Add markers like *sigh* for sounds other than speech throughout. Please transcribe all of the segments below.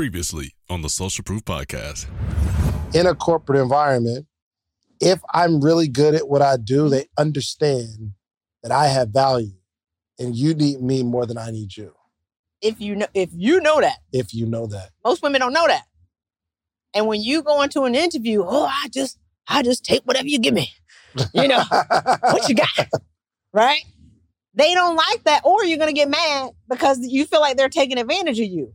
Previously on the Social Proof Podcast. in a corporate environment, if I'm really good at what I do, they understand that I have value and you need me more than I need you. If you know, if you know that, If you know that. most women don't know that. And when you go into an interview, oh, I just, I just take whatever you give me. You know, *laughs* what you got? Right? They don't like that, or you're gonna get mad because you feel like they're taking advantage of you.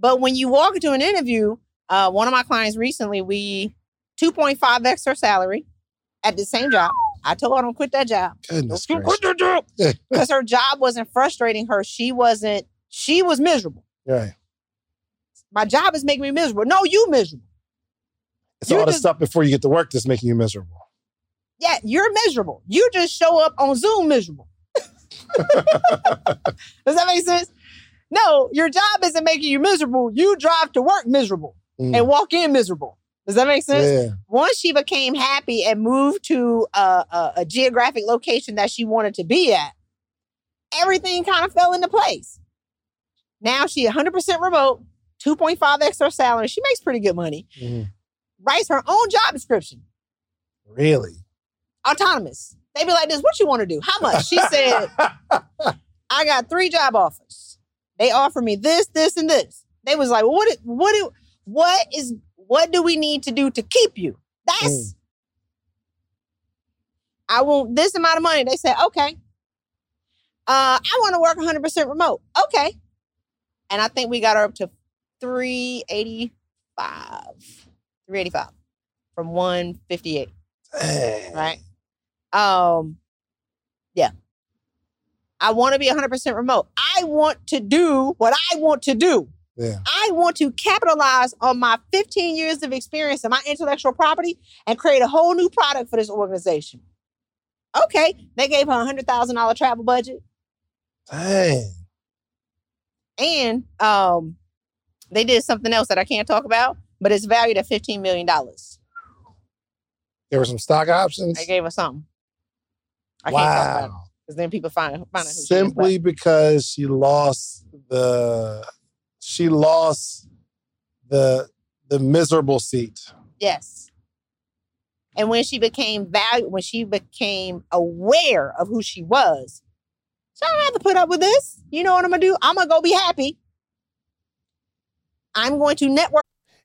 But when you walk into an interview, uh, one of my clients recently, we 2.5x her salary at the same job. I told her don't quit that job. Goodness Don't quit that job. *laughs* Because her job wasn't frustrating her. She wasn't, she was miserable. Right. My job is making me miserable. No, you miserable. It's You all the just- stuff before you get to work that's making you miserable. Yeah, you're miserable. You just show up on Zoom miserable. *laughs* Does that make sense? No, your job isn't making you miserable. You drive to work miserable Mm. and walk in miserable. Does that make sense? Yeah. Once she became happy and moved to a, a, a geographic location that she wanted to be at, everything kind of fell into place. Now she 100% remote, 2.5 extra salary. She makes pretty good money. Mhm. Writes her own job description. Really? autonomous. They be like this, what you want to do? How much? She said, *laughs* I got three job offers. They offer me this, this, and this. They was like, well, what, what what is, what do we need to do to keep you? That's, I want this amount of money. They said, okay. Uh, I want to work 100% remote. Okay. And I think we got her up to 385, 385 from 158 Dang. right? Um, yeah. I want to be 100% remote. I want to do what I want to do. Yeah. I want to capitalize on my 15 years of experience and my intellectual property and create a whole new product for this organization. Okay, they gave her a hundred thousand dollar travel budget, Dang. and um, they did something else that I can't talk about, but it's valued at 15 million dollars. There were some stock options. They gave her something. I can't talk about it wow. Because then people find find out who she Simply because she lost the she lost the the miserable seat. Yes. And when she became value, when she became aware of who she was, so I don't have to put up with this. You know what I'm gonna do? I'm gonna go be happy. I'm going to network.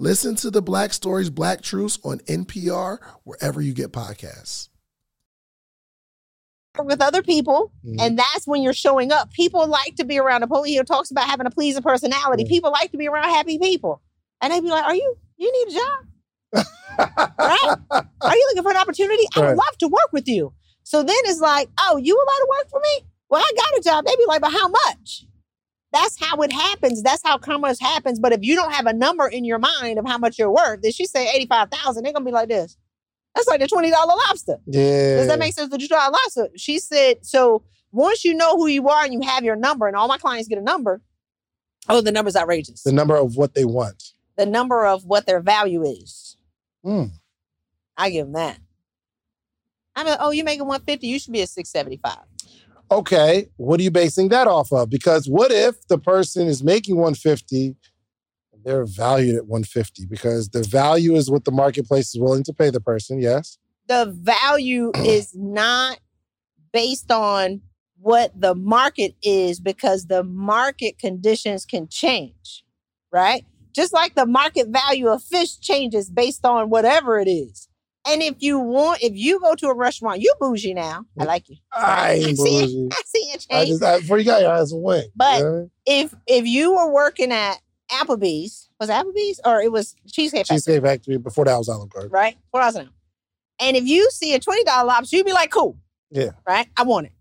Listen to the Black Stories, Black Truths on NPR, wherever you get podcasts. with other people, Mhm. and that's when you're showing up. People like to be around. Napoleon talks about having a pleasing personality. Mhm. People like to be around happy people, and they be like, "Are you? You need a job? Right? Are you looking for an opportunity? I would love to work with you." So then it's like, "Oh, you would like to work for me? Well, I got a job." They be like, "But how much?" That's how it happens. That's how commerce happens. But if you don't have a number in your mind of how much you're worth, if she say eighty five thousand, they're gonna be like this. That's like the twenty dollar lobster. Yeah. Does that make sense? The $2 lobster. She said, so once you know who you are and you have your number, and all my clients get a number, oh, the number's outrageous. The number of what they want. The number of what their value is. Hmm. I give them that. I mean, oh, you're making 150, you should be at 675. Okay, what are you basing that off of? Because what if the person is making 150 and they're valued at 150? Because the value is what the marketplace is willing to pay the person, yes? The value *clears throat* is not based on what the market is because the market conditions can change, right? Just like the market value of fish changes based on whatever it is. And if you want, if you go to a restaurant, you bougie now. I like you. I ain't see it. bougie. I see it *laughs* I change. just, I, before you got your eyes wing. But- you know I mean? if if you were working at Applebee's, was it Applebee's or it was Cheesecake Factory, Cheesecake Factory before that was Olive Garden. right? Four dollars an hour. And if you see a twenty dollar lobster, you'd be like, cool. Yeah. Right? I want it.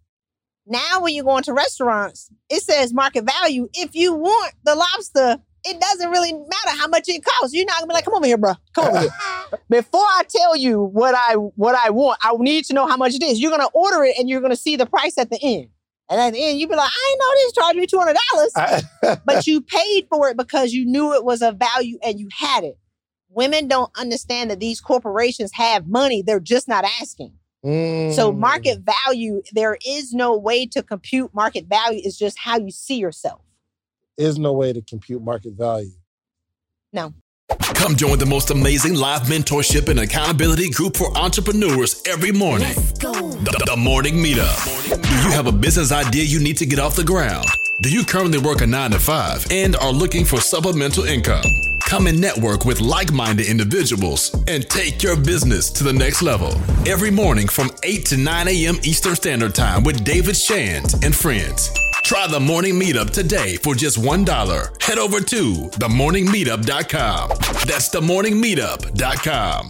Now when you go into restaurants, it says market value. If you want the lobster, it doesn't really matter how much it costs. You're not gonna be like, come over here, bro. Come over here. *laughs* Before I tell you what I what I want, I need to know how much it is. You're gonna order it and you're gonna see the price at the end. And at the end, you'd be like, I know this charged me two hundred dollars *laughs* but you paid for it because you knew it was of value and you had it. Women don't understand that these corporations have money, they're just not asking. So, Mm. market value, there is no way to compute market value, it's just how you see yourself. Is no way to compute market value. No. Come join the most amazing live mentorship and accountability group for entrepreneurs every morning. The, the Morning Meetup. Do you have a business idea you need to get off the ground? Do you currently work a nine to five and are looking for supplemental income? Come and network with like minded individuals and take your business to the next level. Every morning from 8 to 9 a.m. Eastern Standard Time with David Shand and friends. Try the morning meetup today for just $1. Head over to themorningmeetup.com. That's themorningmeetup.com.